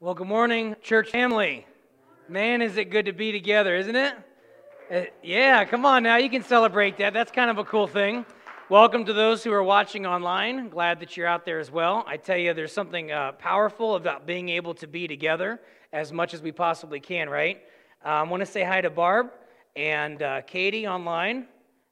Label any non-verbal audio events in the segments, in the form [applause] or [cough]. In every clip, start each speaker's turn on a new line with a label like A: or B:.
A: Well, good morning, church family. Man, is it good to be together, isn't it? Uh, yeah, come on now. You can celebrate that. That's kind of a cool thing. Welcome to those who are watching online. Glad that you're out there as well. I tell you, there's something uh, powerful about being able to be together as much as we possibly can, right? Uh, I want to say hi to Barb and uh, Katie online.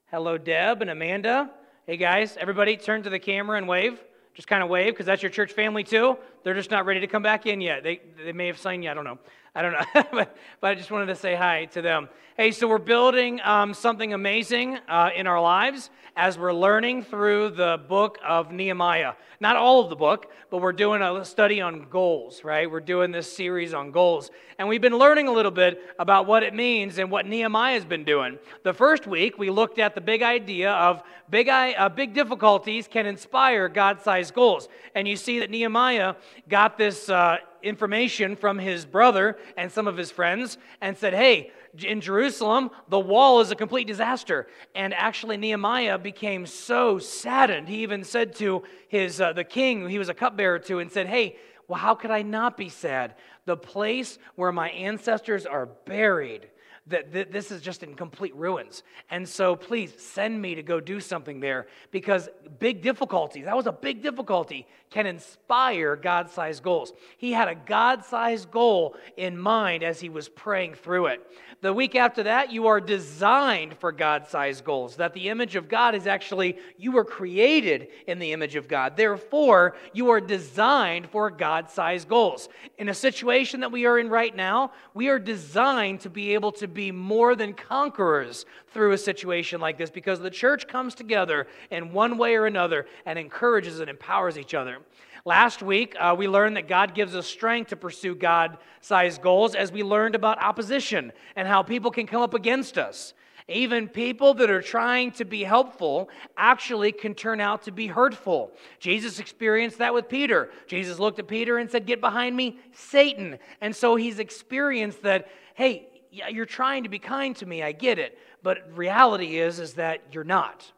A: Hello, Deb and Amanda. Hey, guys, everybody turn to the camera and wave. Just kind of wave because that's your church family too. They're just not ready to come back in yet. They, they may have signed you. I don't know. I don't know. [laughs] but, but I just wanted to say hi to them. Hey, so we're building um, something amazing uh, in our lives as we're learning through the book of Nehemiah. Not all of the book, but we're doing a study on goals, right? We're doing this series on goals. And we've been learning a little bit about what it means and what Nehemiah has been doing. The first week, we looked at the big idea of big, uh, big difficulties can inspire God sized goals. And you see that Nehemiah got this. Uh, information from his brother and some of his friends and said, Hey, in Jerusalem, the wall is a complete disaster. And actually, Nehemiah became so saddened. He even said to his, uh, the king, he was a cupbearer to, and said, Hey, well, how could I not be sad? The place where my ancestors are buried that, this is just in complete ruins. And so please send me to go do something there because big difficulties, that was a big difficulty, can inspire God sized goals. He had a God sized goal in mind as he was praying through it. The week after that, you are designed for God sized goals. That the image of God is actually, you were created in the image of God. Therefore, you are designed for God sized goals. In a situation that we are in right now, we are designed to be able to be more than conquerors through a situation like this because the church comes together in one way or another and encourages and empowers each other. Last week, uh, we learned that God gives us strength to pursue God sized goals as we learned about opposition and how people can come up against us. Even people that are trying to be helpful actually can turn out to be hurtful. Jesus experienced that with Peter. Jesus looked at Peter and said, Get behind me, Satan. And so he's experienced that, hey, you're trying to be kind to me, I get it. But reality is, is that you're not.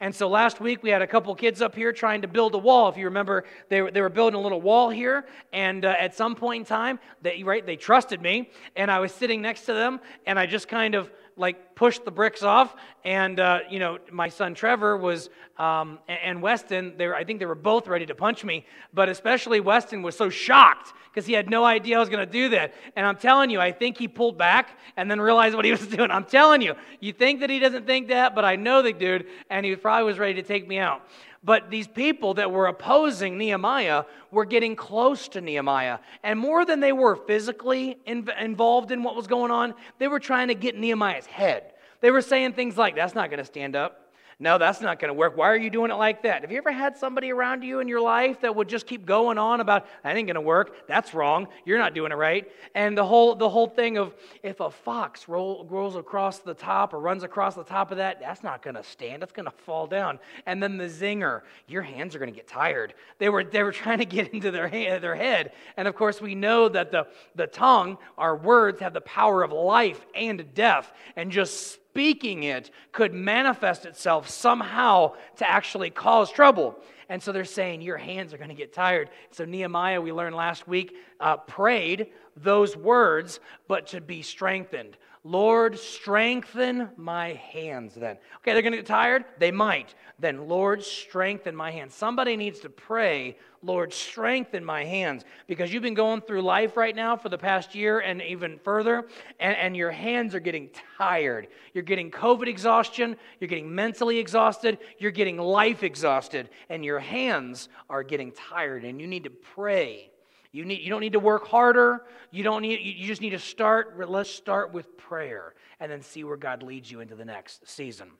A: And so last week we had a couple kids up here trying to build a wall. If you remember, they were, they were building a little wall here. And uh, at some point in time, they, right, they trusted me. And I was sitting next to them. And I just kind of like pushed the bricks off. And, uh, you know, my son Trevor was, um, and Weston, they were, I think they were both ready to punch me. But especially Weston was so shocked because he had no idea I was going to do that. And I'm telling you, I think he pulled back and then realized what he was [laughs] doing. I'm telling you, you think that he doesn't think that, but I know the dude, and he probably was ready to take me out. But these people that were opposing Nehemiah were getting close to Nehemiah. And more than they were physically in, involved in what was going on, they were trying to get Nehemiah's head. They were saying things like, That's not going to stand up. No, that's not going to work. Why are you doing it like that? Have you ever had somebody around you in your life that would just keep going on about that ain't going to work? That's wrong. You're not doing it right. And the whole the whole thing of if a fox roll, rolls across the top or runs across the top of that, that's not going to stand. That's going to fall down. And then the zinger, your hands are going to get tired. They were they were [laughs] trying to get into their hand, their head. And of course, we know that the the tongue, our words have the power of life and death. And just speaking it could manifest itself somehow to actually cause trouble. And so they're saying, Your hands are going to get tired. So Nehemiah, we learned last week, uh, prayed those words, but to be strengthened. Lord, strengthen my hands then. Okay, they're going to get tired? They might. Then, Lord, strengthen my hands. Somebody needs to pray, Lord, strengthen my hands. Because you've been going through life right now for the past year and even further, and, and your hands are getting tired. You're getting COVID exhaustion, you're getting mentally exhausted, you're getting life exhausted, and your hands are getting tired, and you need to pray you, need, you don't need to work harder. You, don't need, you just need to start. Let's start with prayer and then see where God leads you into the next season.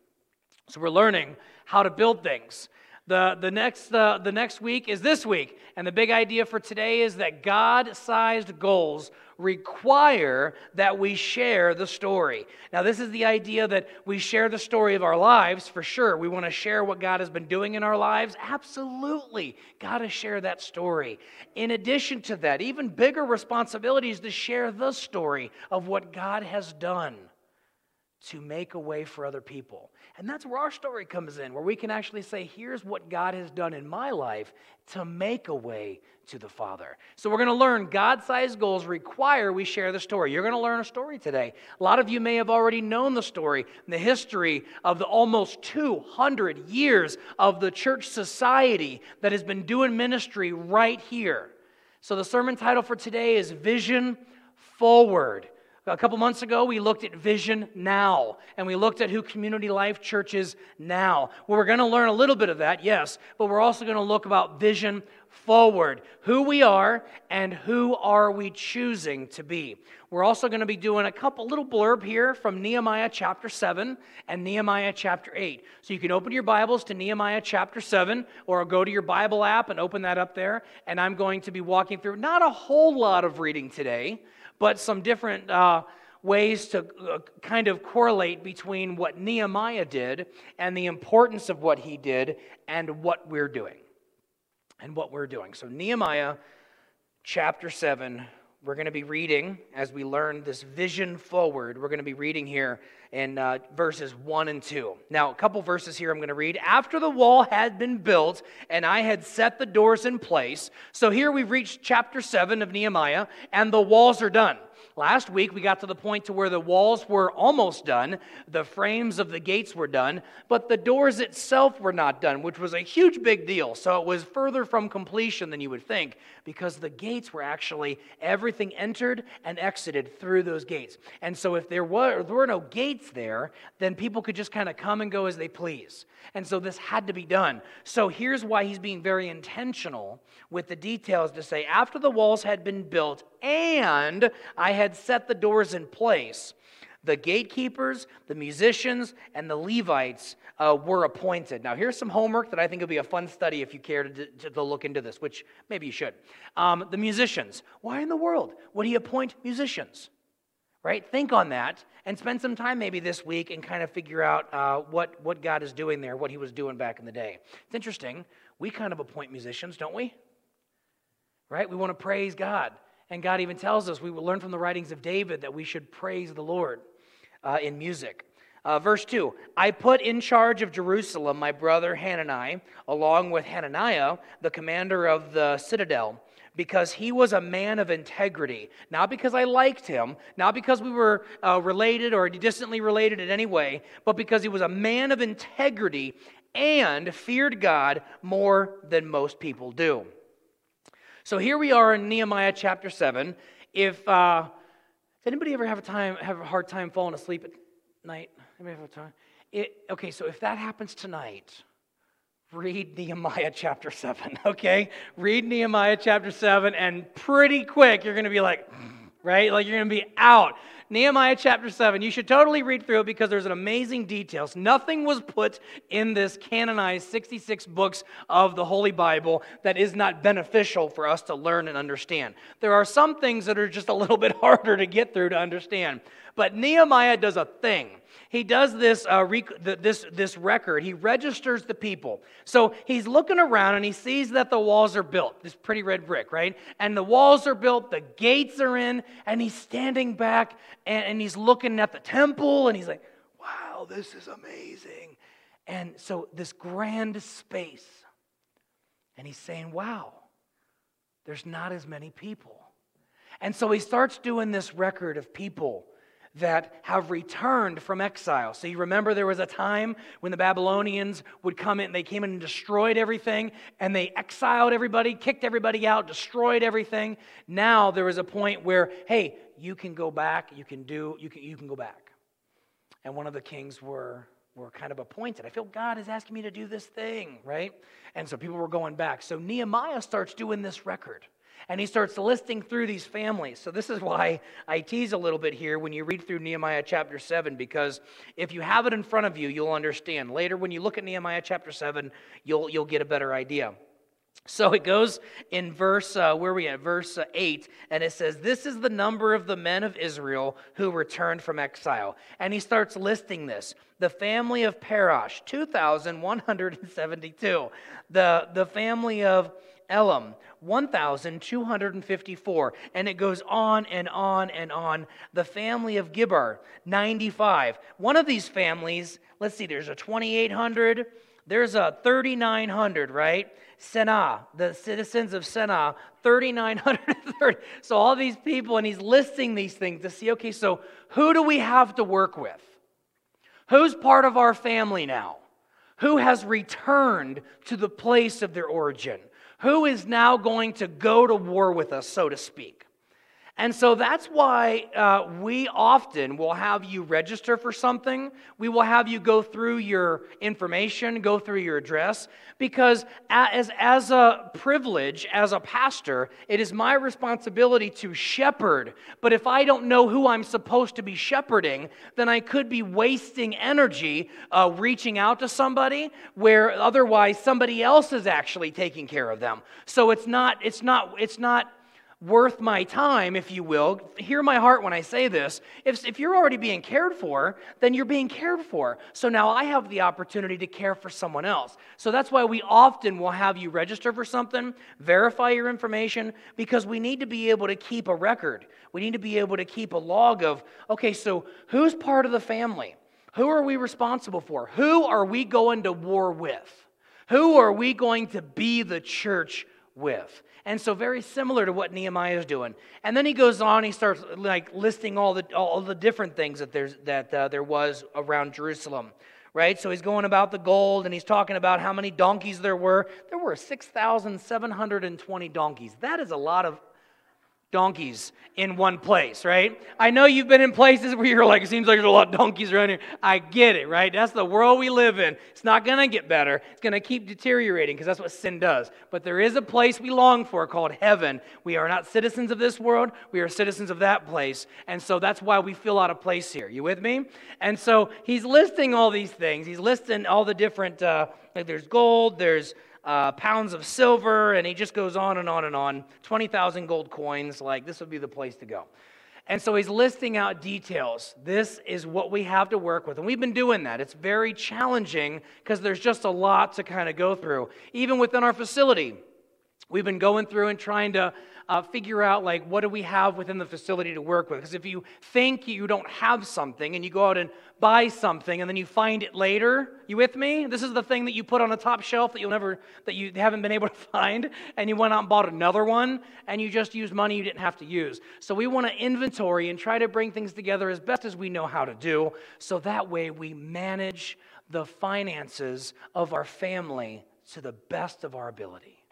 A: So we're learning how to build things. The, the, next, uh, the next week is this week. And the big idea for today is that God sized goals require that we share the story. Now, this is the idea that we share the story of our lives for sure. We want to share what God has been doing in our lives. Absolutely. Got to share that story. In addition to that, even bigger responsibility is to share the story of what God has done. To make a way for other people. And that's where our story comes in, where we can actually say, here's what God has done in my life to make a way to the Father. So we're going to learn God sized goals require we share the story. You're going to learn a story today. A lot of you may have already known the story, the history of the almost 200 years of the church society that has been doing ministry right here. So the sermon title for today is Vision Forward. A couple months ago, we looked at Vision Now, and we looked at who Community Life Church is now. Well, we're going to learn a little bit of that, yes, but we're also going to look about Vision Forward, who we are and who are we choosing to be. We're also going to be doing a couple little blurb here from Nehemiah chapter 7 and Nehemiah chapter 8. So you can open your Bibles to Nehemiah chapter 7 or go to your Bible app and open that up there. And I'm going to be walking through not a whole lot of reading today but some different uh, ways to uh, kind of correlate between what Nehemiah did and the importance of what he did and what we're doing. And what we're doing. So, Nehemiah chapter 7, we're going to be reading as we learn this vision forward. We're going to be reading here in uh, verses 1 and 2. Now, a couple verses here I'm going to read. After the wall had been built and I had set the doors in place. So here we've reached chapter 7 of Nehemiah, and the walls are done. Last week we got to the point to where the walls were almost done, the frames of the gates were done, but the doors itself were not done, which was a huge big deal. So it was further from completion than you would think because the gates were actually everything entered and exited through those gates. And so if there were, there were no gates there, then people could just kind of come and go as they please. And so this had to be done. So here's why he's being very intentional with the details to say after the walls had been built and I had set the doors in place, the gatekeepers, the musicians, and the Levites uh, were appointed. Now, here's some homework that I think would be a fun study if you care to, to, to look into this, which maybe you should. Um, the musicians. Why in the world would he appoint musicians? Right? Think on that and spend some time maybe this week and kind of figure out uh, what, what God is doing there, what he was doing back in the day. It's interesting. We kind of appoint musicians, don't we? Right? We want to praise God. And God even tells us, we will learn from the writings of David that we should praise the Lord uh, in music. Uh, verse 2 I put in charge of Jerusalem my brother Hanani, along with Hananiah, the commander of the citadel, because he was a man of integrity. Not because I liked him, not because we were uh, related or distantly related in any way, but because he was a man of integrity and feared God more than most people do. So here we are in Nehemiah chapter 7. If, uh, does anybody ever have a, time, have a hard time falling asleep at night? Anybody have a time? It, okay, so if that happens tonight, read Nehemiah chapter 7, [laughs] okay? Read Nehemiah chapter 7, and pretty quick you're going to be like, [sniffs] right? Like you're going to be out. Nehemiah chapter 7. You should totally read through it because there's an amazing details. Nothing was put in this canonized 66 books of the Holy Bible that is not beneficial for us to learn and understand. There are some things that are just a little bit [laughs] harder to get through to understand. But Nehemiah does a thing. He does this, uh, rec- this, this record. He registers the people. So he's looking around and he sees that the walls are built. This pretty red brick, right? And the walls are built, the gates are in, and he's standing back and, and he's looking at the temple and he's like, wow, this is amazing. And so this grand space. And he's saying, wow, there's not as many people. And so he starts doing this record of people that have returned from exile. So you remember there was a time when the Babylonians would come in, they came in and destroyed everything, and they exiled everybody, kicked everybody out, destroyed everything. Now there was a point where, hey, you can go back, you can do, you can, you can go back. And one of the kings were were kind of appointed. I feel God is asking me to do this thing, right? And so people were going back. So Nehemiah starts doing this record. And he starts listing through these families. So, this is why I tease a little bit here when you read through Nehemiah chapter 7, because if you have it in front of you, you'll understand. Later, when you look at Nehemiah chapter 7, you'll, you'll get a better idea. So it goes in verse, uh, where we at? Verse uh, 8, and it says, This is the number of the men of Israel who returned from exile. And he starts listing this. The family of Parash, 2,172. The, the family of Elam, 1,254. And it goes on and on and on. The family of Gibbar, 95. One of these families, let's see, there's a 2,800, there's a 3,900, right? Senaah, the citizens of Senaah, 3,930. So all these people, and he's listing these things to see, okay, so who do we have to work with? Who's part of our family now? Who has returned to the place of their origin? Who is now going to go to war with us, so to speak? And so that's why uh, we often will have you register for something. We will have you go through your information, go through your address, because as, as a privilege, as a pastor, it is my responsibility to shepherd. But if I don't know who I'm supposed to be shepherding, then I could be wasting energy uh, reaching out to somebody where otherwise somebody else is actually taking care of them. So it's not, it's not, it's not worth my time, if you will. Hear my heart when I say this. If, if you're already being cared for, then you're being cared for. So now I have the opportunity to care for someone else. So that's why we often will have you register for something, verify your information, because we need to be able to keep a record. We need to be able to keep a log of, okay, so who's part of the family? Who are we responsible for? Who are we going to war with? Who are we going to be the church with? And so, very similar to what Nehemiah is doing. And then he goes on, he starts like listing all the, all the different things that, there's, that uh, there was around Jerusalem, right? So, he's going about the gold and he's talking about how many donkeys there were. There were 6,720 donkeys. That is a lot of donkeys in one place, right? I know you've been in places where you're like, it seems like there's a lot of donkeys around here. I get it, right? That's the world we live in. It's not going to get better. It's going to keep deteriorating because that's what sin does. But there is a place we long for called heaven. We are not citizens of this world. We are citizens of that place. And so that's why we feel out of place here. You with me? And so he's listing all these things. He's listing all the different, uh, like there's gold, there's uh, pounds of silver, and he just goes on and on and on. 20,000 gold coins, like this would be the place to go. And so he's listing out details. This is what we have to work with. And we've been doing that. It's very challenging because there's just a lot to kind of go through. Even within our facility, we've been going through and trying to uh, figure out like what do we have within the facility to work with? Because if you think you don't have something and you go out and buy something and then you find it later you with me? This is the thing that you put on a top shelf that you'll never that you haven't been able to [laughs] find and you went out and bought another one and you just used money you didn't have to use. So we want to inventory and try to bring things together as best as we know how to do so that way we manage the finances of our family to the best of our ability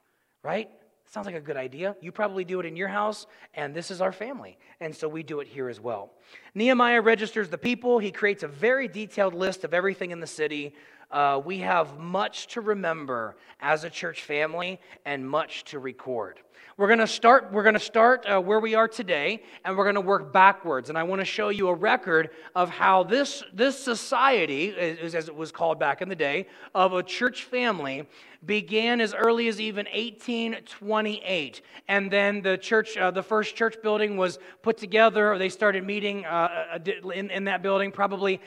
A: right Sounds like a good idea. You probably do it in your house, and this is our family. And so we do it here as well. Nehemiah registers the people. He creates a very detailed list of everything in the city. Uh, we have much to remember as a church family and much to record. We're going to start, we're going to start uh, where we are today, and we're going to work backwards. And I want to show you a record of how this, this society, as it was called back in the day, of a church family began as early as even 1828. And then the church, uh, the first church building was put together, or they started meeting uh, uh in, in that building probably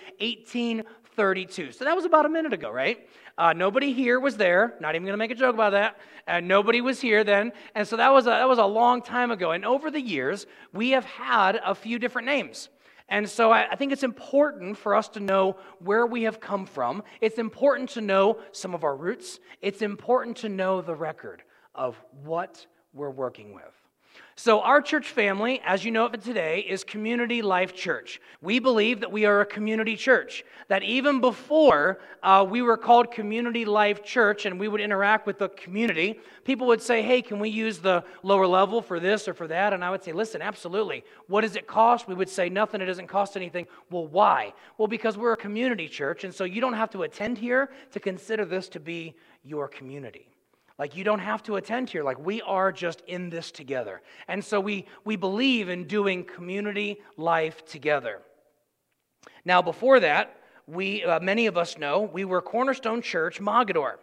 A: 1832. So that was about a minute ago, right? Uh, nobody here was there. Not even going to make a joke about that. And nobody was here then. And so that was, a, that was a long time ago. And over the years, we have had a few different names. And so I, I think it's important for us to know where we have come from. It's important to know some of our roots. It's important to know the record of what we're working with. So, our church family, as you know it today, is Community Life Church. We believe that we are a community church. That even before uh, we were called Community Life Church and we would interact with the community, people would say, Hey, can we use the lower level for this or for that? And I would say, Listen, absolutely. What does it cost? We would say, Nothing, it doesn't cost anything. Well, why? Well, because we're a community church, and so you don't have to attend here to consider this to be your community. Like you don't have to attend here. Like we are just in this together. And so we, we believe in doing community life together. Now, before that, we, uh, many of us know we were Cornerstone Church Mogadore.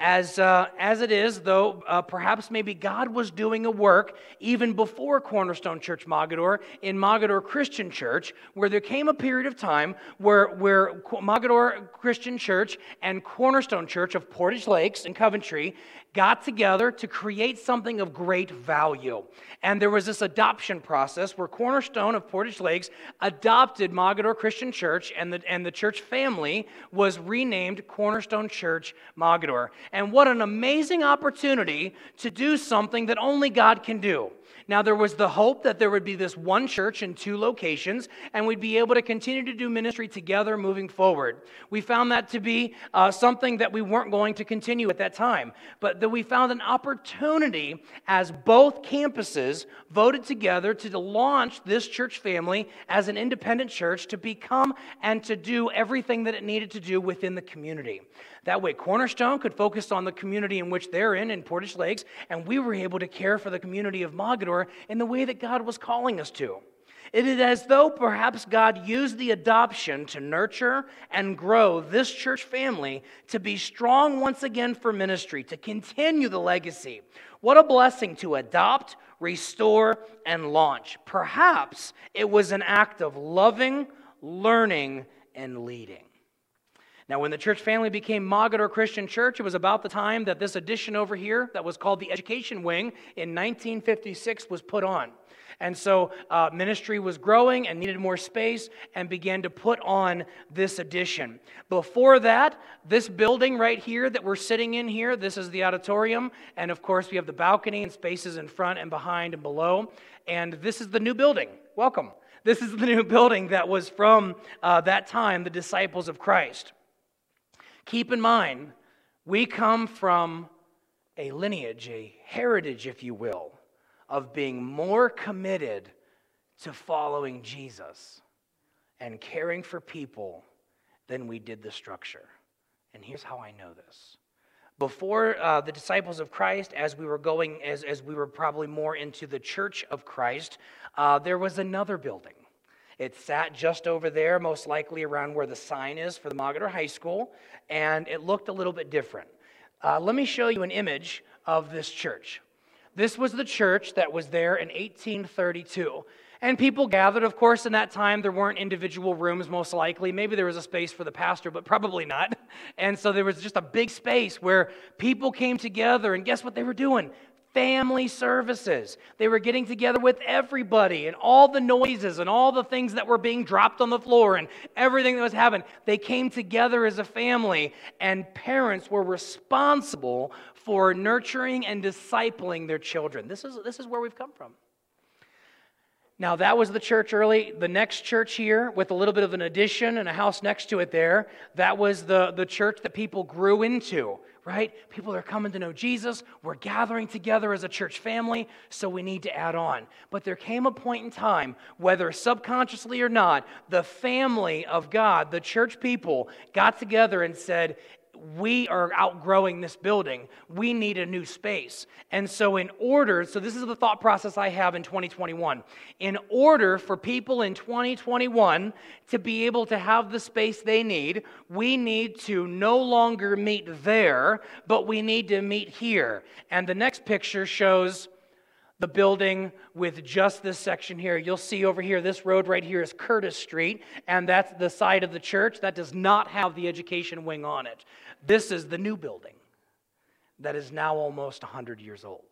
A: As, uh, as it is, though uh, perhaps maybe God was doing a work even before Cornerstone Church Mogadore in Mogadore Christian Church, where there came a period of time where, where Mogadore Christian Church and Cornerstone Church of Portage Lakes in Coventry got together to create something of great value. And there was this adoption process where Cornerstone of Portage Lakes adopted Mogadore Christian Church, and the, and the church family was renamed Cornerstone Church Mogadore. And what an amazing opportunity to do something that only God can do. Now, there was the hope that there would be this one church in two locations, and we'd be able to continue to do ministry together moving forward. We found that to be uh, something that we weren't going to continue at that time, but that we found an opportunity as both campuses voted together to launch this church family as an independent church to become and to do everything that it needed to do within the community. That way, Cornerstone could focus on the community in which they're in, in Portage Lakes, and we were able to care for the community of Mogadore in the way that God was calling us to. It is as though perhaps God used the adoption to nurture and grow this church family to be strong once again for ministry, to continue the legacy. What a blessing to adopt, restore, and launch. Perhaps it was an act of loving, learning, and leading. Now, when the church family became Mogadore Christian Church, it was about the time that this addition over here, that was called the Education Wing, in 1956 was put on. And so uh, ministry was growing and needed more space and began to put on this addition. Before that, this building right here that we're sitting in here, this is the auditorium. And of course, we have the balcony and spaces in front and behind and below. And this is the new building. Welcome. This is the [laughs] new building that was from uh, that time, the disciples of Christ. Keep in mind, we come from a lineage, a heritage, if you will, of being more committed to following Jesus and caring for people than we did the structure. And here's how I know this. Before uh, the disciples of Christ, as we were going, as, as we were probably more into the church of Christ, uh, there was another building. It sat just over there, most likely around where the sign is for the Mogadore High School, and it looked a little bit different. Uh, let me show you an image of this church. This was the church that was there in 1832. And people gathered, of course, in that time. There weren't individual rooms, most likely. Maybe there was a space for the pastor, but probably not. [laughs] And so there was just a big space where people came together. And guess what they were doing? family services. They were getting together with everybody and all the noises and all the things that were being dropped on the floor and everything that was happening. They came together as a family, and parents were responsible for nurturing and discipling their children. This is, this is where we've come from. Now, that was the church early. The next church here, with a little bit of an addition and a house next to it there, that was the, the church that people grew into right? People are coming to know Jesus. We're gathering together as a church family, so we need to add on. But there came a point in time, whether subconsciously or not, the family of God, the church people, got together and said, we are outgrowing this building. We need a new space. And so, in order, so this is the thought process I have in 2021. In order for people in 2021 to be able to have the space they need, we need to no longer meet there, but we need to meet here. And the next picture shows the building with just this section here. You'll see over here, this road right here is Curtis Street, and that's the side of the church that does not have the education wing on it. This is the new building that is now almost 100 years old.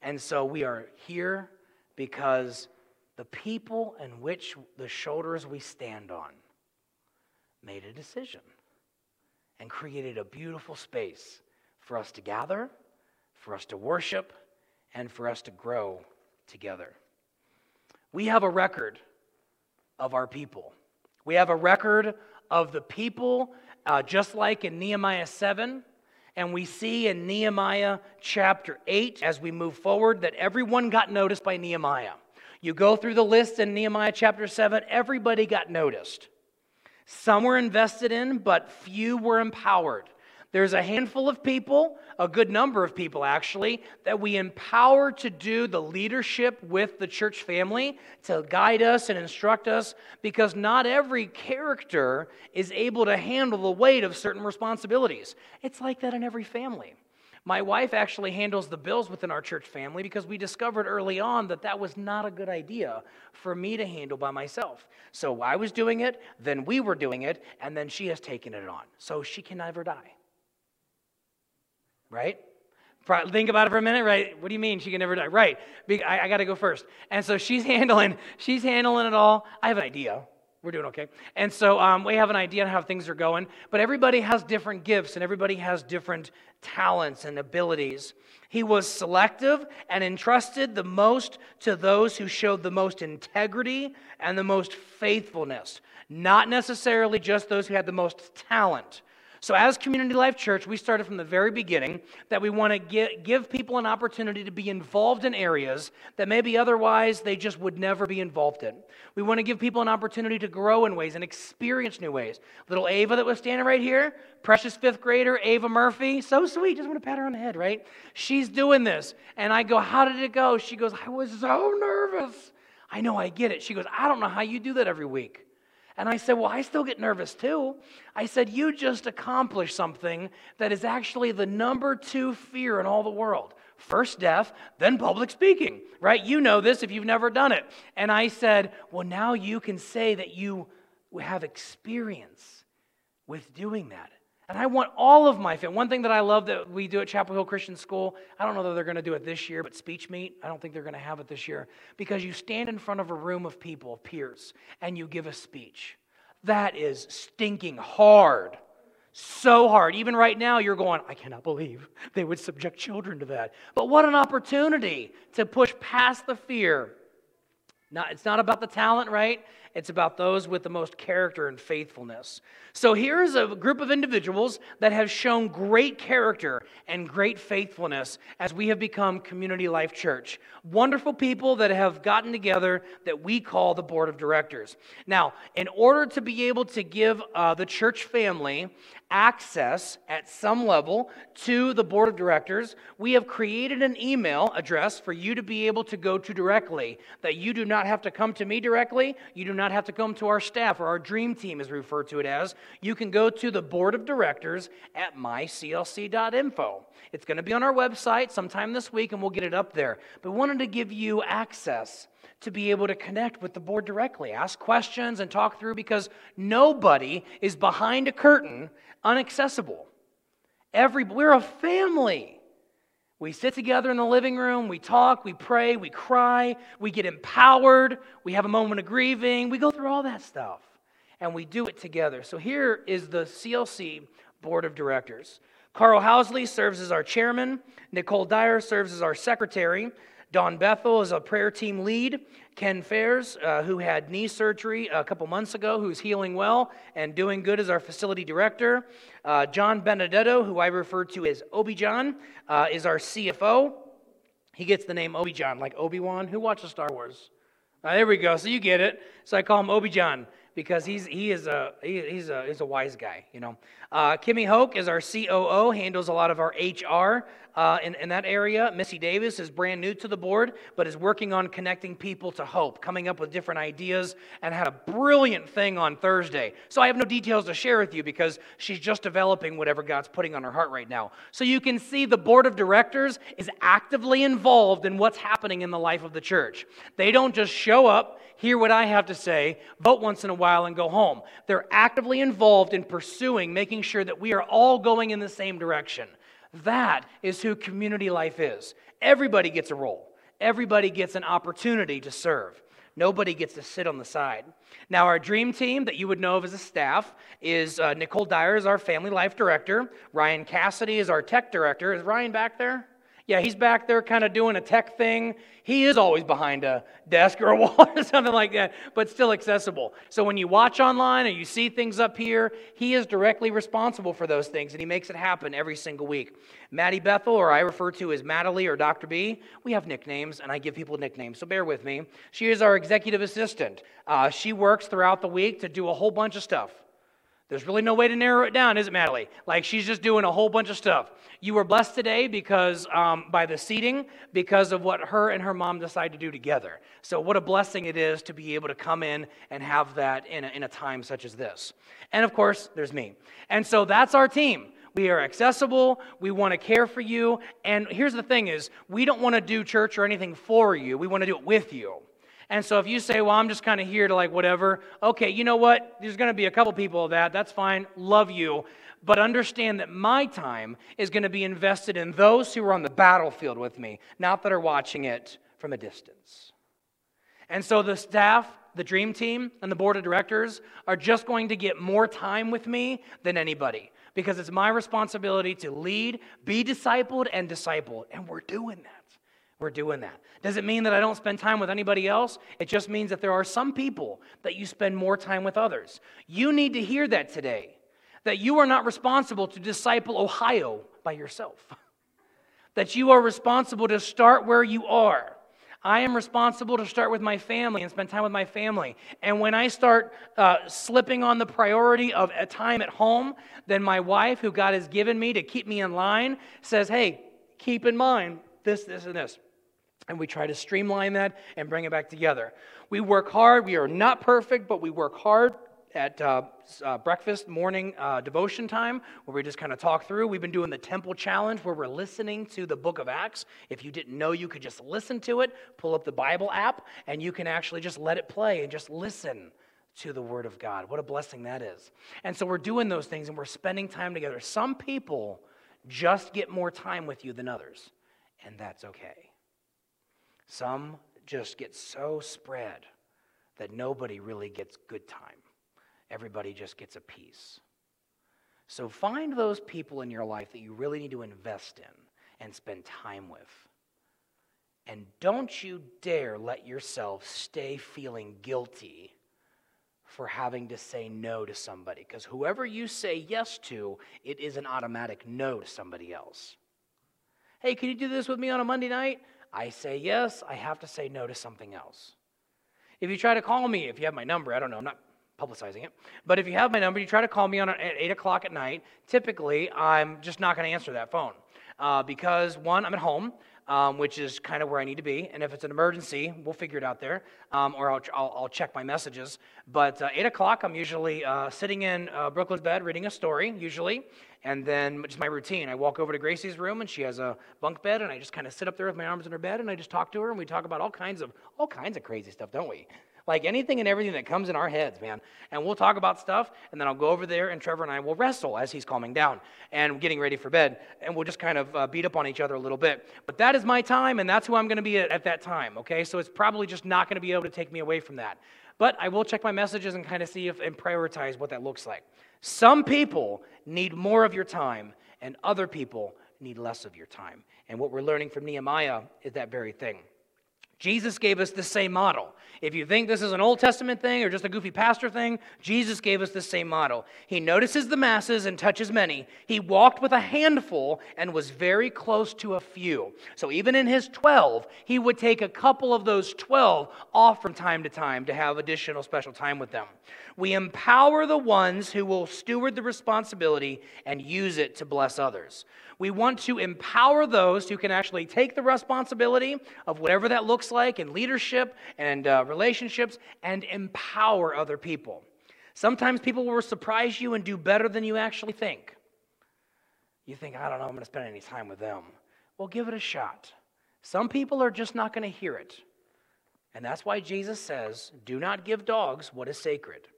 A: And so we are here because the people in which the shoulders we stand on made a decision and created a beautiful space for us to gather, for us to worship, and for us to grow together. We have a record of our people. We have a record of the people uh, just like in Nehemiah 7. And we see in Nehemiah chapter 8, as we move forward, that everyone got noticed by Nehemiah. You go through the list in Nehemiah chapter 7, everybody got noticed. Some were invested in, but few were empowered. There's a handful of people, a good number of people actually, that we empower to do the leadership with the church family, to guide us and instruct us, because not every character is able to handle the weight of certain responsibilities. It's like that in every family. My wife actually handles the bills within our church family because we discovered early on that that was not a good idea for me to handle by myself. So I was doing it, then we were doing it, and then she has taken it on. So she can never die. Right? Think about it for a minute, right? What do you mean she can never die? Right. I, I got to go first. And so she's [laughs] handling, she's handling it all. I have an idea. We're doing okay. And so um, we have an idea on how things are going, but everybody has different gifts and everybody has different talents and abilities. He was selective and entrusted the most to those who showed the most integrity and the most faithfulness, not necessarily just those who had the most talent. So, as Community Life Church, we started from the very beginning that we want to give people an opportunity to be involved in areas that maybe otherwise they just would never be involved in. We want to give people an opportunity to grow in ways and experience new ways. Little Ava that was standing right here, precious fifth grader, Ava Murphy, so sweet. Just want to pat her on the head, right? She's doing this. And I go, How did it go? She goes, I was so nervous. I know, I get it. She goes, I don't know how you do that every week. And I said, Well, I still get nervous too. I said, You just accomplished something that is actually the number two fear in all the world. First death, then public speaking, right? You know this if you've never done it. And I said, Well, now you can say that you have experience with doing that. And I want all of my family. One thing that I love that we do at Chapel Hill Christian School, I don't know that they're going to do it this year, but speech meet, I don't think they're going to have it this year, because you stand in front of a room of people, peers, and you give a speech. That is stinking hard. So hard. Even right now, you're going, I cannot believe they would subject children to that. But what an opportunity to push past the fear. Not, it's not about the talent, right? It's about those with the most character and faithfulness. So here's a group of individuals that have shown great character and great faithfulness as we have become Community Life Church. Wonderful people that have gotten together that we call the board of directors. Now, in order to be able to give uh, the church family access at some level to the board of directors, we have created an email address for you to be able to go to directly. That you do not have to come to me directly, you do not have to come to our staff or our dream team, as we refer to it as. You can go to the board of directors at myclc.info. It's going to be on our website sometime this week, and we'll get it up there. But we wanted to give you access to be able to connect with the board directly, ask questions, and talk through because nobody is behind a curtain unaccessible. Every, we're a family. We sit together in the living room, we talk, we pray, we cry, we get empowered, we have a moment of grieving, we go through all that stuff, and we do it together. So here is the CLC Board of Directors. Carl Housley serves as our chairman, Nicole Dyer serves as our secretary, Don Bethel is a prayer team lead. Ken Fairs, uh, who had knee surgery a couple months ago, who's healing well and doing good as our facility director. Uh, John Benedetto, who I refer to as Obi John, uh, is our CFO. He gets the name Obi John, like Obi Wan. Who watches Star Wars? Uh, there we go. So you get it. So I call him Obi John because he's, he is a, he, he's, a, he's a wise guy, you know. Uh, Kimmy Hoke is our COO, handles a lot of our HR uh, in, in that area. Missy Davis is brand new to the board, but is working on connecting people to hope, coming up with different ideas, and had a brilliant thing on Thursday. So I have no details to share with you because she's just developing whatever God's putting on her heart right now. So you can see the board of directors is actively involved in what's happening in the life of the church. They don't just show up hear what I have to say, vote once in a while, and go home. They're actively involved in pursuing, making sure that we are all going in the same direction. That is who community life is. Everybody gets a role, everybody gets an opportunity to serve. Nobody gets to sit on the side. Now, our dream team that you would know of as a staff is uh, Nicole Dyer is our family life director. Ryan Cassidy is our tech director. Is Ryan back there? Yeah, he's back there kind of doing a tech thing. He is always behind a desk or a [laughs] wall or something like that, but still accessible. So when you watch online or you see things up here, he is directly responsible for those things and he makes it happen every single week. Maddie Bethel, or I refer to as Madelie or Dr. B, we have nicknames and I give people nicknames, so bear with me. She is our executive assistant. Uh, she works throughout the week to do a whole bunch of stuff There's really no way to narrow it down, is it, Natalie? Like she's just doing a whole bunch of stuff. You were blessed today because um, by the seating, because of what her and her mom decided to do together. So what a blessing it is to be able to come in and have that in a, in a time such as this. And of course, there's me. And so that's our team. We are accessible. We want to care for you. And here's the thing is, we don't want to do church or anything for you. We want to do it with you. And so if you say, well, I'm just kind of here to like whatever, okay, you know what? There's going to be a couple people of that. That's fine. Love you. But understand that my time is going to be invested in those who are on the battlefield with me, not that are watching it from a distance. And so the staff, the dream team, and the board of directors are just going to get more time with me than anybody because it's my responsibility to lead, be discipled, and disciple. And we're doing that. We're doing that. Does it mean that I don't spend time with anybody else? It just means that there are some people that you spend more time with others. You need to hear that today that you are not responsible to disciple Ohio by yourself, [laughs] that you are responsible to start where you are. I am responsible to start with my family and spend time with my family. And when I start uh, slipping on the priority of a time at home, then my wife, who God has given me to keep me in line, says, Hey, keep in mind this, this, and this. And we try to streamline that and bring it back together. We work hard. We are not perfect, but we work hard at uh, uh, breakfast morning uh, devotion time where we just kind of talk through. We've been doing the Temple Challenge where we're listening to the book of Acts. If you didn't know, you could just listen to it, pull up the Bible app, and you can actually just let it play and just listen to the Word of God. What a blessing that is. And so we're doing those things and we're spending time together. Some people just get more time with you than others, and that's okay. Some just get so spread that nobody really gets good time. Everybody just gets a piece. So find those people in your life that you really need to invest in and spend time with. And don't you dare let yourself stay feeling guilty for having to say no to somebody. Because whoever you say yes to, it is an automatic no to somebody else. Hey, can you do this with me on a Monday night? I say yes, I have to say no to something else. If you try to call me, if you have my number, I don't know, I'm not publicizing it, but if you have my number, you try to call me on at 8 o'clock at night, typically I'm just not going to answer that phone. Uh, because one, I'm at home, um, which is kind of where I need to be. And if it's an emergency, we'll figure it out there, um, or I'll, I'll, I'll, check my messages. But uh, 8 o'clock, I'm usually uh, sitting in uh, Brooklyn's bed reading a story, usually. And then it's my routine. I walk over to Gracie's room, and she has a bunk bed, and I just kind of sit up there with my arms in her bed, and I just talk to her, and we talk about all kinds of all kinds of crazy stuff, don't we? Like anything and everything that comes in our heads, man. And we'll talk about stuff, and then I'll go over there, and Trevor and I will wrestle as he's calming down and getting ready for bed, and we'll just kind of uh, beat up on each other a little bit. But that is my time, and that's who I'm going to be at, at that time, okay? So it's probably just not going to be able to take me away from that. But I will check my messages and kind of see if and prioritize what that looks like. Some people need more of your time, and other people need less of your time. And what we're learning from Nehemiah is that very thing. Jesus gave us the same model. If you think this is an Old Testament thing or just a goofy pastor thing, Jesus gave us the same model. He notices the masses and touches many. He walked with a handful and was very close to a few. So even in his 12, he would take a couple of those 12 off from time to time to have additional special time with them. We empower the ones who will steward the responsibility and use it to bless others. We want to empower those who can actually take the responsibility of whatever that looks like in leadership and uh, relationships and empower other people. Sometimes people will surprise you and do better than you actually think. You think, I don't know, I'm going to spend any time with them. Well, give it a shot. Some people are just not going to hear it. And that's why Jesus says, Do not give dogs what is sacred.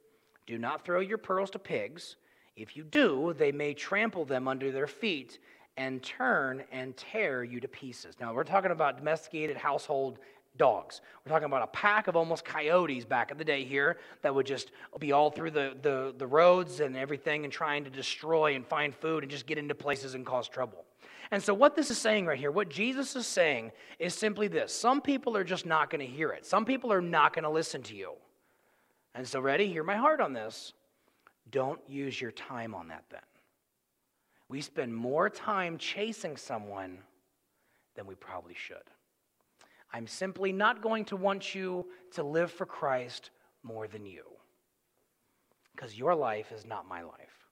A: Do not throw your pearls to pigs. If you do, they may trample them under their feet and turn and tear you to pieces. Now, we're talking about domesticated household dogs. We're talking about a pack of almost coyotes back in the day here that would just be all through the, the, the roads and everything and trying to destroy and find food and just get into places and cause trouble. And so, what this is saying right here, what Jesus is saying is simply this some people are just not going to hear it, some people are not going to listen to you. And so, ready? Hear my heart on this. Don't use your time on that then we spend more time chasing someone than we probably should. I'm simply not going to want you to live for Christ more than you. because your life is not my life.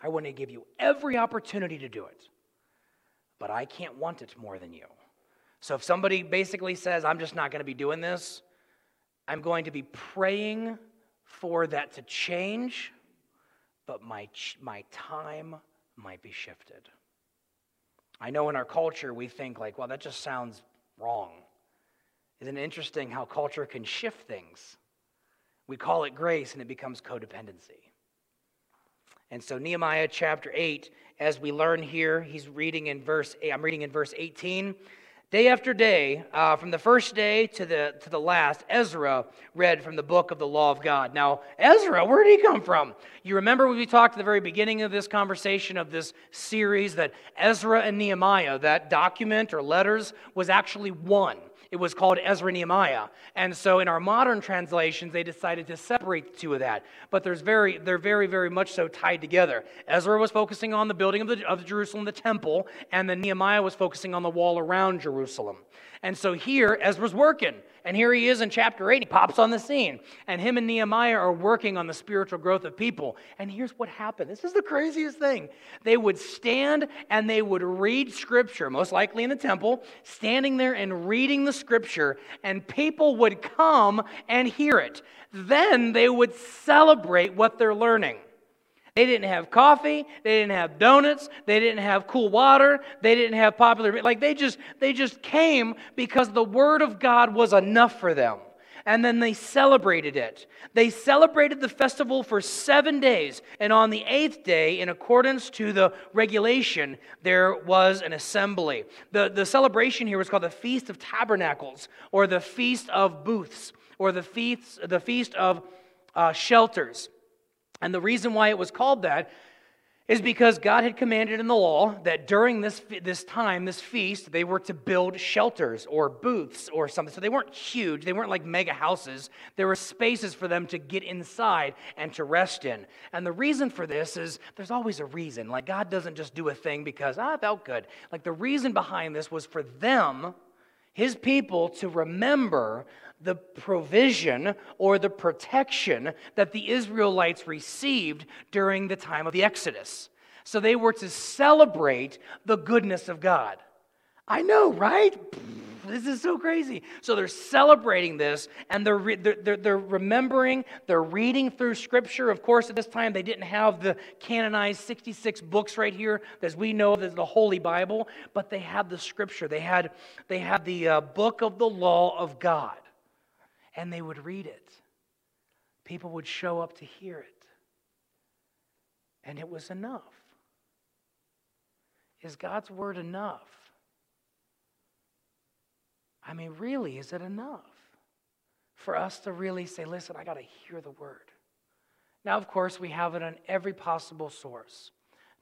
A: I want to give you every opportunity to do it, but I can't want it more than you. So if somebody basically says, I'm just not going to be doing this, I'm going to be praying for that to change, but my, my time might be shifted. I know in our culture we think, like, well, that just sounds wrong. Isn't it interesting how culture can shift things? We call it grace and it becomes codependency. And so, Nehemiah chapter 8, as we learn here, he's reading in verse, I'm reading in verse 18. Day after day, uh, from the first day to the, to the last, Ezra read from the book of the law of God. Now, Ezra, where did he come from? You remember when we talked at the very beginning of this conversation of this series that Ezra and Nehemiah, that document or letters, was actually one it was called Ezra Nehemiah. And so in our modern translations, they decided to separate the two of that. But there's very, they're very, very much so tied together. Ezra was focusing on the building of, the, of Jerusalem, the temple, and then Nehemiah was focusing on the wall around Jerusalem. And so here, Ezra's working. And here he is in chapter 8. He pops on the scene. And him and Nehemiah are working on the spiritual growth of people. And here's what happened this is the craziest thing. They would stand and they would read scripture, most likely in the temple, standing there and reading the scripture, and people would come and hear it. Then they would celebrate what they're learning. They didn't have coffee, they didn't have donuts, they didn't have cool water, they didn't have popular like they just they just came because the word of God was enough for them. And then they celebrated it. They celebrated the festival for seven days. And on the eighth day, in accordance to the regulation, there was an assembly. The, the celebration here was called the Feast of Tabernacles, or the Feast of Booths, or the Feast, the Feast of uh, Shelters. And the reason why it was called that is because God had commanded in the law that during this, this time, this feast, they were to build shelters or booths or something. So they weren't huge, they weren't like mega houses. There were spaces for them to get inside and to rest in. And the reason for this is there's always a reason. Like God doesn't just do a thing because, ah, it felt good. Like the reason behind this was for them, his people, to remember the provision or the protection that the Israelites received during the time of the Exodus. So they were to celebrate the goodness of God. I know, right? This is so crazy. So they're celebrating this and they're, re- they're, they're, they're, remembering, they're reading through Scripture. Of course, at this time, they didn't have the canonized 66 books right here, as we know as the Holy Bible, but they had the Scripture. They had, they had the uh, book of the law of God and they would read it. People would show up to hear it. And it was enough. Is God's word enough? I mean, really, is it enough for us to really say, listen, I got to hear the word? Now, of course, we have it on every possible source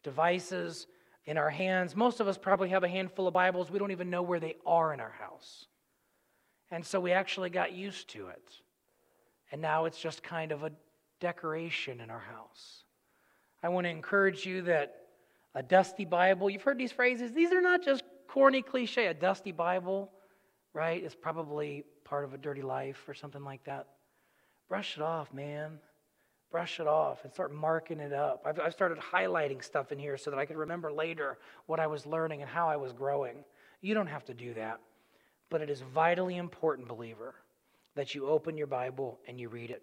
A: devices in our hands. Most of us probably have a handful of Bibles. We don't even know where they are in our house. And so we actually got used to it. And now it's just kind of a decoration in our house. I want to encourage you that a dusty Bible, you've heard these phrases, these are not just corny cliche. A dusty Bible, right, It's probably part of a dirty life or something like that. Brush it off, man. Brush it off and start marking it up. I've, I've started highlighting stuff in here so that I could remember later what I was learning and how I was growing. You don't have to do that. But it is vitally important, believer, that you open your Bible and you read it.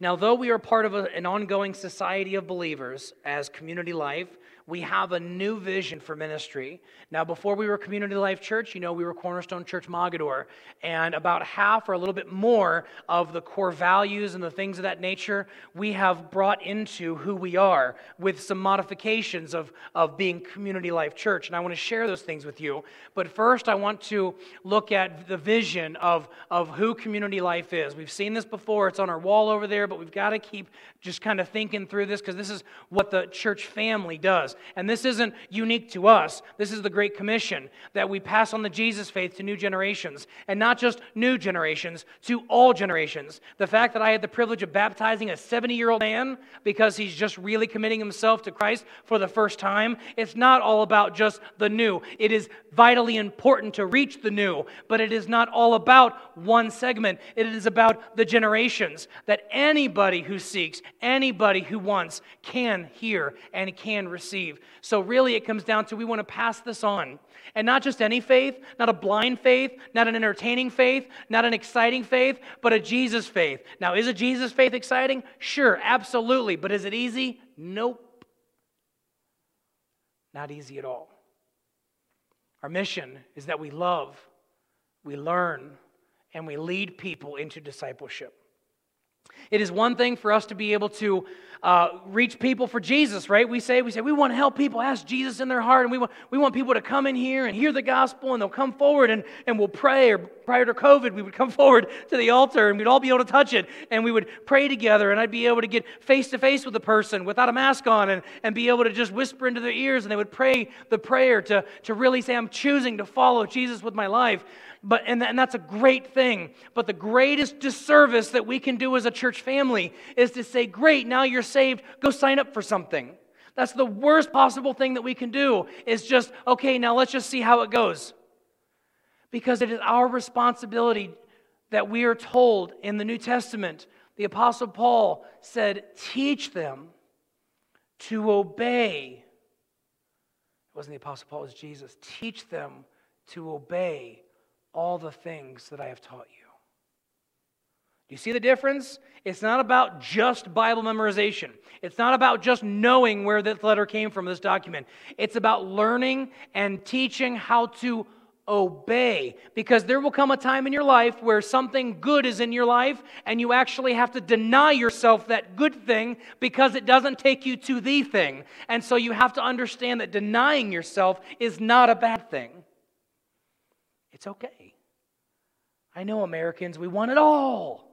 A: Now, though we are part of a, an ongoing society of believers as community life, we have a new vision for ministry. Now, before we were Community Life Church, you know, we were Cornerstone Church Mogadore. And about half or a little bit more of the core values and the things of that nature we have brought into who we are with some modifications of, of being Community Life Church. And I want to share those things with you. But first, I want to look at the vision of, of who Community Life is. We've seen this before, it's on our wall over there, but we've got to keep just kind of thinking through this because this is what the church family does. And this isn't unique to us. This is the Great Commission that we pass on the Jesus faith to new generations. And not just new generations, to all generations. The fact that I had the privilege of baptizing a 70 year old man because he's just really committing himself to Christ for the first time, it's not all about just the new. It is vitally important to reach the new, but it is not all about one segment. It is about the generations that anybody who seeks, anybody who wants can hear and can receive. So, really, it comes down to we want to pass this on. And not just any faith, not a blind faith, not an entertaining faith, not an exciting faith, but a Jesus faith. Now, is a Jesus faith exciting? Sure, absolutely. But is it easy? Nope. Not easy at all. Our mission is that we love, we learn, and we lead people into discipleship. It is one thing for us to be able to uh, reach people for Jesus, right? We say, we say, we want to help people ask Jesus in their heart, and we want, we want people to come in here and hear the gospel, and they'll come forward and, and we'll pray. Or prior to COVID, we would come [laughs] forward to the altar, and we'd all be able to touch it, and we would pray together, and I'd be able to get face to face with the person without a mask on, and, and be able to just whisper into their ears, and they would pray the prayer to, to really say, I'm choosing to follow Jesus with my life. But, and, and that's a great thing. But the greatest disservice that we can do as a church family is to say, Great, now you're saved, go sign up for something. That's the worst possible thing that we can do, is just, okay, now let's just see how it goes. Because it is our responsibility that we are told in the New Testament. The Apostle Paul said, Teach them to obey. It wasn't the Apostle Paul, it was Jesus. Teach them to obey all the things that I have taught you. Do you see the difference? It's not about just Bible memorization. It's not about just knowing where this letter came from, this document. It's about learning and teaching how to obey. Because there will come a time in your life where something good is in your life, and you actually have to deny yourself that good thing because it doesn't take you to the thing. And so you have to understand that denying yourself is not a bad thing. It's okay. I know Americans, we want it all.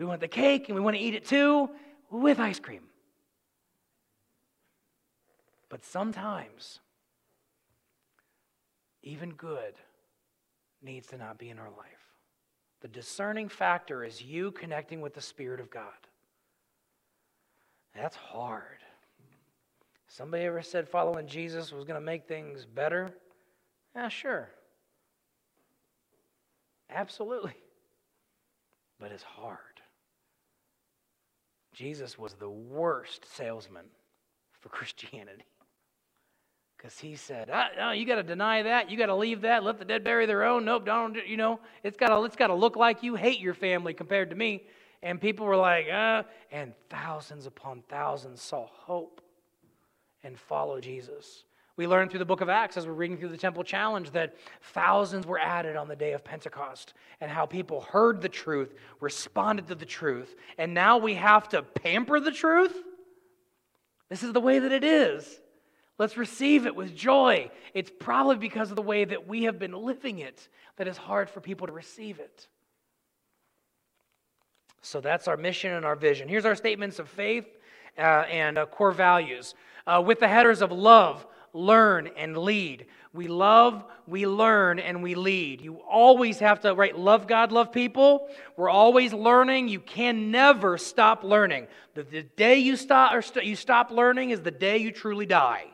A: We want the cake and we want to eat it too with ice cream. But sometimes, even good needs to not be in our life. The discerning factor is you connecting with the Spirit of God. That's hard. Somebody ever said following Jesus was going to make things better? Yeah, sure. Absolutely. But it's hard. Jesus was the worst salesman for [laughs] Christianity. Because he said, ah, no, you got to deny that. You got to leave that. Let the dead bury their own. Nope, don't, you know, it's got to it's got to look like you hate your family compared to me. And people were like, ah, and thousands upon thousands saw hope and follow Jesus. We learn through the book of Acts as we're reading through the temple challenge that thousands were added on the day of Pentecost and how people heard the truth, responded to the truth, and now we have to pamper the truth? This is the way that it is. Let's receive it with joy. It's probably because of the way that we have been living it that it's hard for people to receive it. So that's our mission and our vision. Here's our statements of faith uh, and uh, core values uh, with the headers of love, learn, and lead. We love, we learn, and we lead. You always have to, right, love God, love people. We're always learning. You can never stop learning. The, the day you stop, or st- you stop learning is the day you truly die.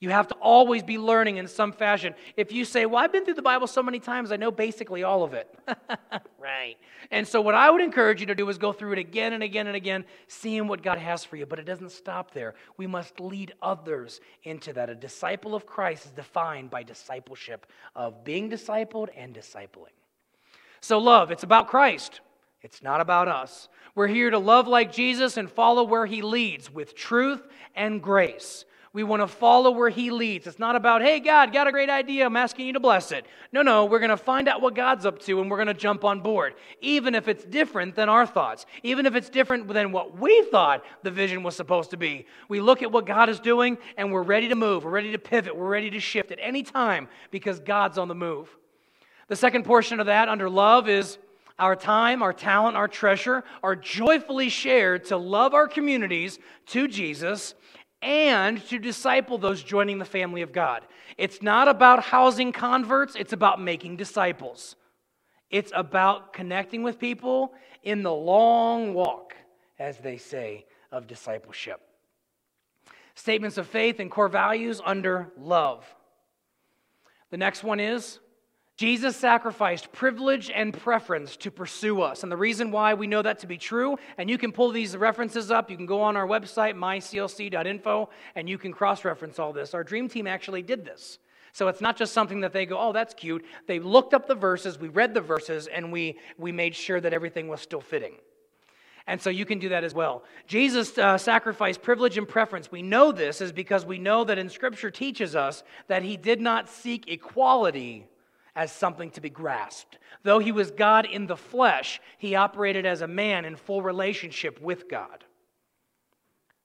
A: You have to always be learning in some fashion. If you say, Well, I've been through the Bible so many times, I know basically all of it. [laughs] right. And so, what I would encourage you to do is go through it again and again and again, seeing what God has for you. But it doesn't stop there. We must lead others into that. A disciple of Christ is defined by discipleship, of being discipled and discipling. So, love, it's about Christ. It's not about us. We're here to love like Jesus and follow where he leads with truth and grace. We want to follow where He leads. It's not about, hey, God, got a great idea. I'm asking you to bless it. No, no, we're going to find out what God's up to and we're going to jump on board, even if it's different than our thoughts, even if it's different than what we thought the vision was supposed to be. We look at what God is doing and we're ready to move. We're ready to pivot. We're ready to shift at any time because God's on the move. The second portion of that under love is our time, our talent, our treasure are joyfully shared to love our communities to Jesus and to disciple those joining the family of God. It's not about housing converts, it's about making disciples. It's about connecting with people in the long walk, as they say, of discipleship. Statements of faith and core values under love. The next one is Jesus sacrificed privilege and preference to pursue us. And the reason why we know that to be true, and you can pull these references up, you can go on our website, myclc.info, and you can cross reference all this. Our dream team actually did this. So it's not just something that they go, oh, that's cute. They looked up the verses, we read the verses, and we, we made sure that everything was still fitting. And so you can do that as well. Jesus uh, sacrificed privilege and preference. We know this is because we know that in Scripture teaches us that he did not seek equality as something to be grasped. Though he was God in the flesh, he operated as a man in full relationship with God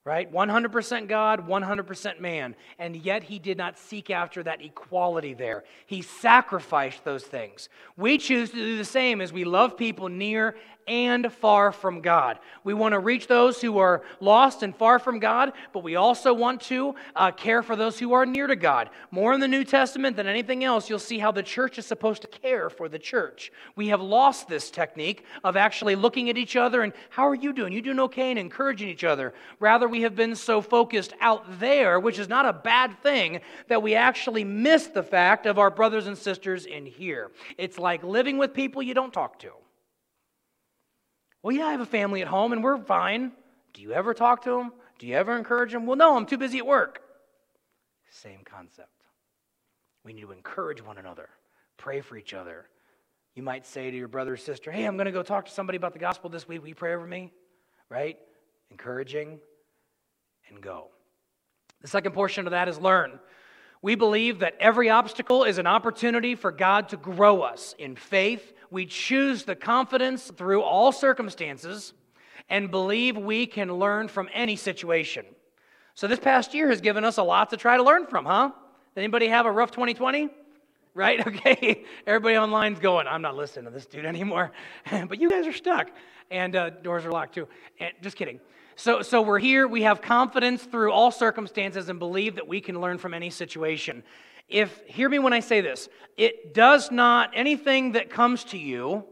A: right? 100% God, 100% man. And yet he did not seek after that equality there. He sacrificed those things. We choose to do the same as we love people near and far from God. We want to reach those who are lost and far from God, but we also want to uh, care for those who are near to God. More in the New Testament than anything else, you'll see how the church is supposed to care for the church. We have lost this technique of actually looking at each other and, how are you doing? You doing okay? And encouraging each other. Rather, we have been so focused out there, which is not a bad thing, that we actually miss the fact of our brothers and sisters in here. It's like living with people you don't talk to. Well, yeah, I have a family at home and we're fine. Do you ever talk to them? Do you ever encourage them? Well, no, I'm too busy at work. Same concept. We need to encourage one another, pray for each other. You might say to your brother or sister, Hey, I'm going to go talk to somebody about the gospel this week. Will you pray over me? Right? Encouraging and go. The second portion of that is learn. We believe that every obstacle is an opportunity for God to grow us in faith. We choose the confidence through all circumstances and believe we can learn from any situation. So this past year has given us a lot to try to learn from, huh? Anybody have a rough 2020? Right? [laughs] Okay. Everybody online's going, I'm not listening to this dude anymore. [laughs] but you guys are stuck. And uh, doors are locked too. And, just kidding. So, so we're here, we have confidence through all circumstances and believe that we can learn from any situation. If, hear me when I say this, it does not, anything that comes to you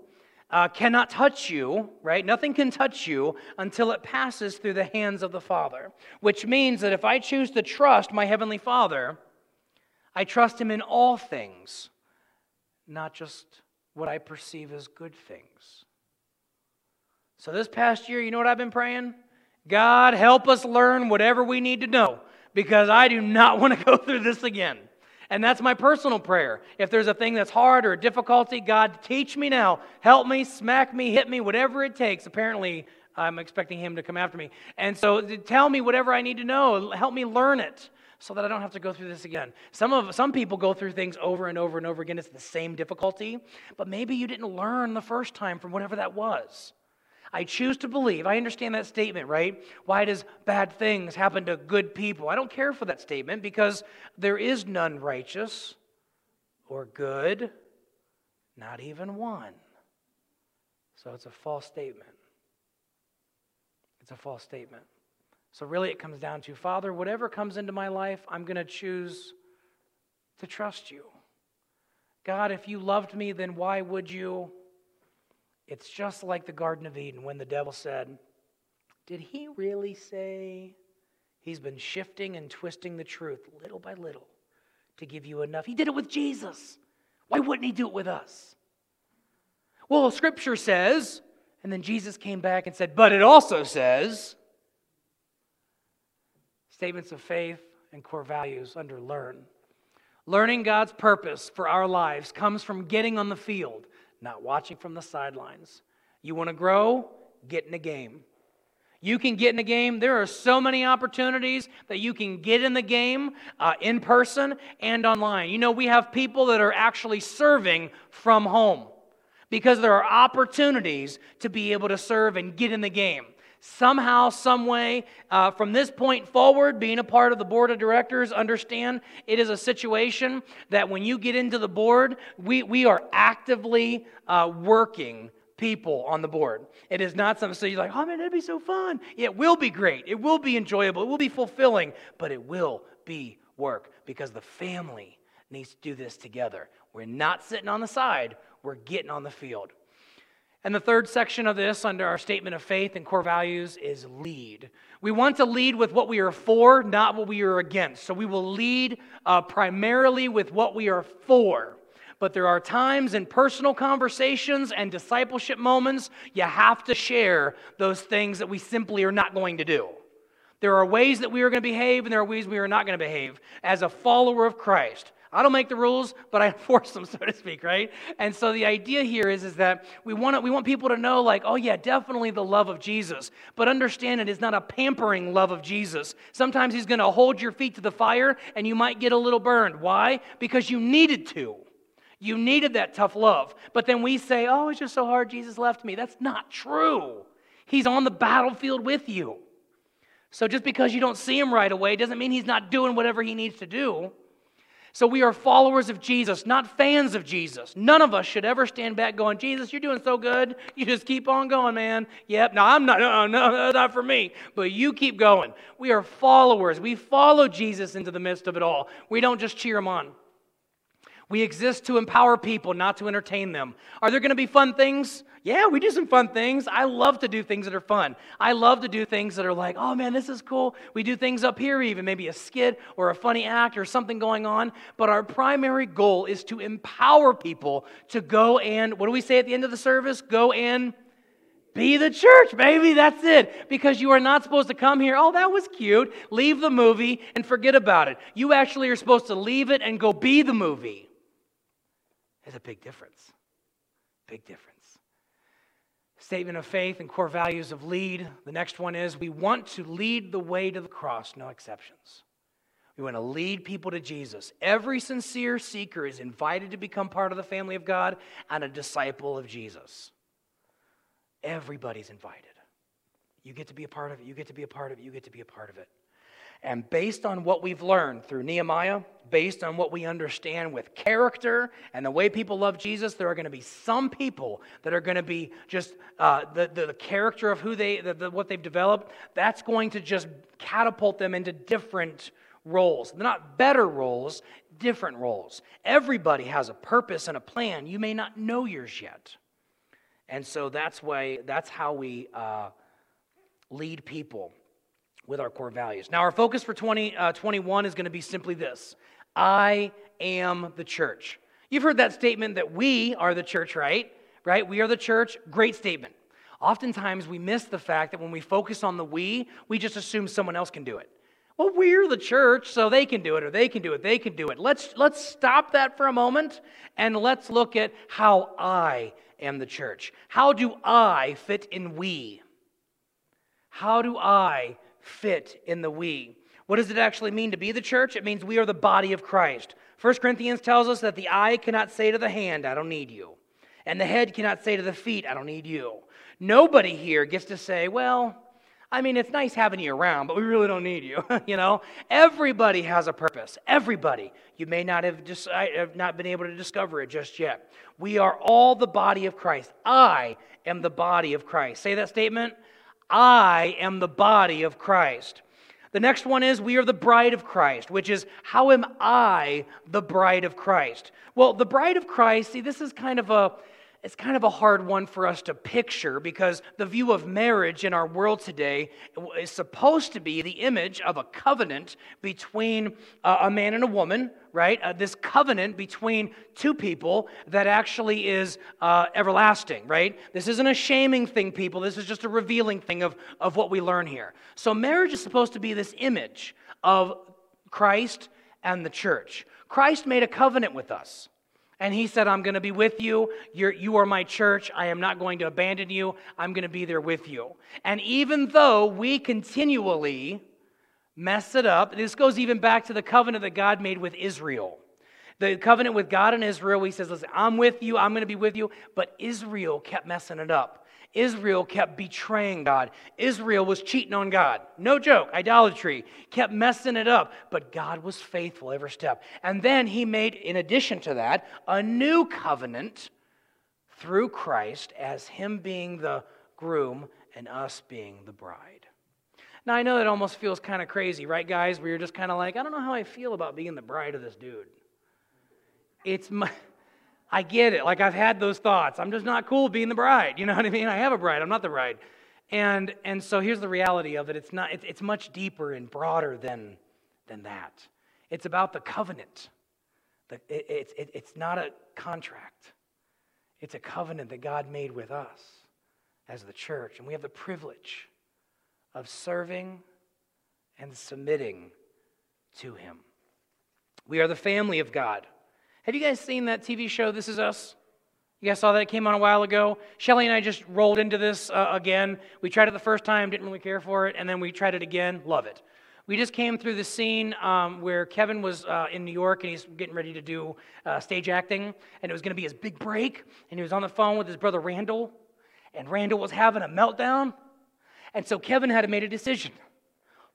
A: uh, cannot touch you, right? Nothing can touch you until it passes through the hands of the Father. Which means that if I choose to trust my Heavenly Father, I trust Him in all things, not just what I perceive as good things. So this past year, you know what I've been praying? God, help us learn whatever we need to know because I do not [laughs] want to go through this again. And that's my personal prayer. If there's a thing that's hard or a difficulty, God, teach me now. Help me, smack me, hit me, whatever it takes. Apparently, I'm expecting Him to come after me. And so tell me whatever I need to know. Help me learn it so that I don't have to go through this again. Some, of, some people go through things over and over and over again. It's the same difficulty, but maybe you didn't learn the first time from whatever that was. I choose to believe. I understand that statement, right? Why does bad things happen to good people? I don't care for that statement because there is none righteous or good, not even one. So it's a false statement. It's a false statement. So really, it comes down to Father, whatever comes into my life, I'm going to choose to trust you. God, if you loved me, then why would you? It's just like the Garden of Eden when the devil said, Did he really say he's been shifting and twisting the truth little by little to give you enough? He did it with Jesus. Why wouldn't he do it with us? Well, Scripture says, and then Jesus came back and said, But it also says, statements of faith and core values under learn. Learning God's purpose for our lives comes from getting on the field not watching from the sidelines. You want to grow? Get in the game. You can get in the game. There are so many opportunities that you can get in the game uh, in person and online. You know, we have people that are actually serving from home because there are opportunities to be able to serve and get in the game somehow, some way, uh, from this point forward, being a part of the board of directors, understand it is a situation that when you get into the board, we, we are actively uh, working people on the board. It is not something so you're like, oh man, that'd be so fun. It will be great. It will be enjoyable. It will be fulfilling, but it will be work because the family needs to do this together. We're not sitting on the side, we're getting on the field. And the third section of this, under our statement of faith and core values, is lead. We want to lead with what we are for, not what we are against. So we will lead uh, primarily with what we are for. But there are times in personal conversations and discipleship moments you have to share those things that we simply are not going to do. There are ways that we are going to behave, and there are ways we are not going to behave as a follower of Christ. I don't make the rules, but I [laughs] enforce them, so to speak, right? And so the idea here is, is that we want, we want people to know, like, oh, yeah, definitely the love of Jesus. But understand it is not a pampering love of Jesus. Sometimes he's going to hold your feet to the fire, and you might get a little burned. Why? Because you needed to. You needed that tough love. But then we say, oh, it's just so hard, Jesus left me. That's not true. He's on the battlefield with you. So just because you don't see him right away doesn't mean he's not doing whatever he needs to do. So we are followers of Jesus, not fans of Jesus. None of us should ever stand back going, Jesus, you're doing so good. You just keep on going, man. Yep, no, I'm not, uh, no, no, not for me. But you keep going. We are followers. We follow Jesus into the midst of it all. We don't just cheer him on. We exist to empower people, not to entertain them. Are there going to be fun things? Yeah, we do some fun things. I love to do things that are fun. I love to do things that are like, oh man, this is cool. We do things up here, even maybe a skit or a funny act or something going on. But our primary goal is to empower people to go and, what do we say at the end of the service? Go and be the church, baby. That's it. Because you are not supposed to come here, oh, that was cute, leave the movie and forget about it. You actually are supposed to leave it and go be the movie. There's a big difference. Big difference. Statement of faith and core values of lead. The next one is we want to lead the way to the cross, no exceptions. We want to lead people to Jesus. Every sincere seeker is invited to become part of the family of God and a disciple of Jesus. Everybody's invited. You get to be a part of it. You get to be a part of it. You get to be a part of it. And based on what we've learned through Nehemiah, based on what we understand with character and the way people love Jesus, there are going to be some people that are going to be just uh, the, the, the, character of who they, the, the, what they've developed, that's going to just catapult them into different roles. They're not better roles, different roles. Everybody has a purpose and a plan. You may not know yours yet. And so that's why that's how we uh, lead people with our core values. Now, our focus for 2021 uh, is going to be simply this I am the church. You've heard that statement that we are the church, right? Right? We are the church. Great statement. Oftentimes, we miss the fact that when we focus on the we, we just assume someone else can do it. Well, we're the church, so they can do it, or they can do it, they can do it. Let's, let's stop that for a moment and let's look at how I am the church. How do I fit in we? How do I fit in the we. What does it actually mean to be the church? It means we are the body of Christ. 1 Corinthians tells us that the eye cannot say to the hand, I don't need you. And the head cannot say to the feet, I don't need you. Nobody here gets to say, well, I mean, it's nice having you around, but we really don't need you. [laughs] you know, everybody has a purpose. Everybody. You may not have, just, have not been able to discover it just yet. We are all the body of Christ. I am the body of Christ. Say that statement. I am the body of Christ. The next one is, we are the bride of Christ, which is, how am I the bride of Christ? Well, the bride of Christ, see, this is kind of a it's kind of a hard one for us to picture because the view of marriage in our world today is supposed to be the image of a covenant between a man and a woman, right? Uh, this covenant between two people that actually is uh, everlasting, right? This isn't a shaming thing, people. This is just a revealing thing of, of what we learn here. So, marriage is supposed to be this image of Christ and the church. Christ made a covenant with us. And he said, I'm going to be with you. You're, you are my church. I am not going to abandon you. I'm going to be there with you. And even though we continually mess it up, this goes even back to the covenant that God made with Israel. The covenant with God and Israel, he says, Listen, I'm with you. I'm going to be with you. But Israel kept messing it up. Israel kept betraying God. Israel was cheating on God. No joke, idolatry. Kept messing it up. But God was faithful every step. And then he made, in addition to that, a new covenant through Christ as Him being the groom and us being the bride. Now, I know that almost feels kind of crazy, right, guys? Where you're just kind of like, I don't know how I feel about being the bride of this dude. It's my, I get it. Like, I've had those thoughts. I'm just not cool being the bride. You know what I mean? I have a bride, I'm not the bride. And, and so here's the reality of it it's, not, it's, it's much deeper and broader than, than that. It's about the covenant. The, it, it, it, it's not a contract, it's a covenant that God made with us as the church. And we have the privilege of serving and submitting to Him. We are the family of God. Have you guys seen that TV show, This Is Us? You guys saw that? It came on a while ago. Shelly and I just rolled into this uh, again. We tried it the first time, didn't really care for it, and then we tried it again. Love it. We just came through the scene um, where Kevin was uh, in New York and he's getting ready to do uh, stage acting, and it was going to be his big break. And he was on the phone with his brother Randall, and Randall was having a meltdown. And so Kevin had to make a decision.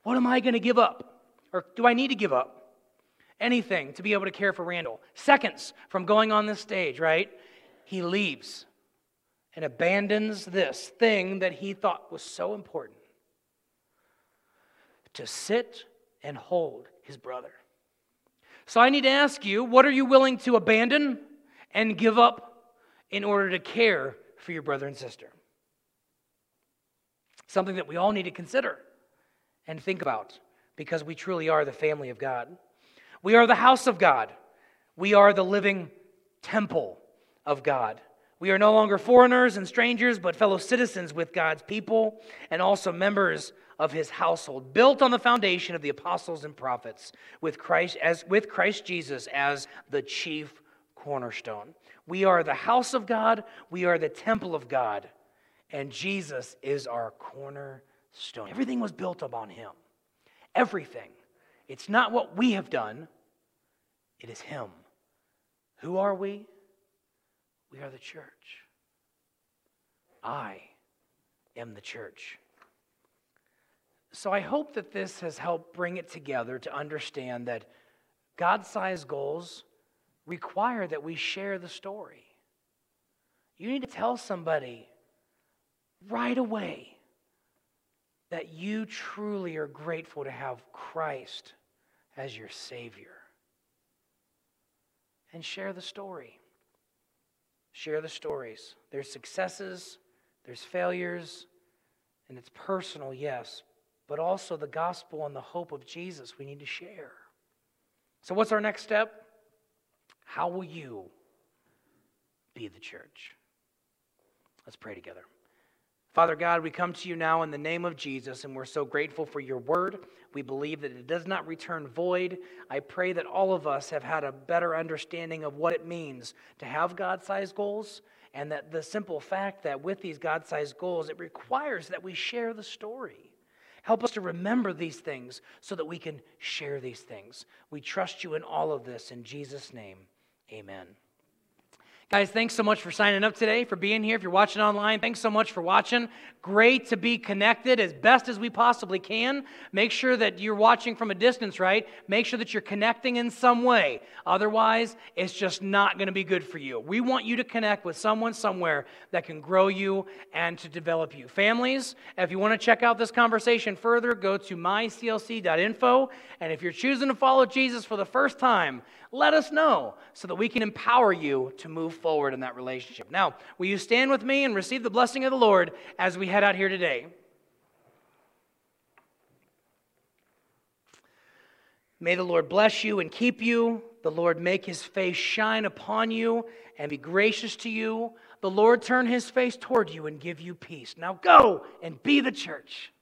A: What am I going to give up? Or do I need to give up? Anything to be able to care for Randall. Seconds from going on this stage, right? He leaves and abandons this thing that he thought was so important to sit and hold his brother. So I need to ask you what are you willing to abandon and give up in order to care for your brother and sister? Something that we all need to consider and think about because we truly are the family of God. We are the house of God. We are the living temple of God. We are no longer foreigners and strangers, but fellow citizens with God's people and also members of his household, built on the foundation of the apostles and prophets, with Christ, as, with Christ Jesus as the chief cornerstone. We are the house of God, we are the temple of God, and Jesus is our cornerstone. Everything was built upon him. Everything. It's not what we have done, it is him. Who are we? We are the church. I am the church. So I hope that this has helped bring it together to understand that God sized goals require that we share the story. You need to tell somebody right away that you truly are grateful to have Christ as your Savior. And share the story. Share the stories. There's successes, there's failures, and it's personal, yes, but also the gospel and the hope of Jesus we need to share. So, what's our next step? How will you be the church? Let's pray together. Father God, we come to you now in the name of Jesus, and we're so grateful for your word. We believe that it does not return void. I pray that all of us have had a better understanding of what it means to have God sized goals, and that the simple fact that with these God sized goals, it requires that we share the story. Help us to remember these things so that we can share these things. We trust you in all of this. In Jesus' name, amen. Guys, thanks so much for signing up today, for being here. If you're watching online, thanks so much for watching. Great to be connected as best as we possibly can. Make sure that you're watching from a distance, right? Make sure that you're connecting in some way. Otherwise, it's just not going to be good for you. We want you to connect with someone somewhere that can grow you and to develop you. Families, if you want to check out this conversation further, go to myclc.info. And if you're choosing to follow Jesus for the first time, let us know so that we can empower you to move forward in that relationship. Now, will you stand with me and receive the blessing of the Lord as we head out here today? May the Lord bless you and keep you. The Lord make his face shine upon you and be gracious to you. The Lord turn his face toward you and give you peace. Now go and be the church.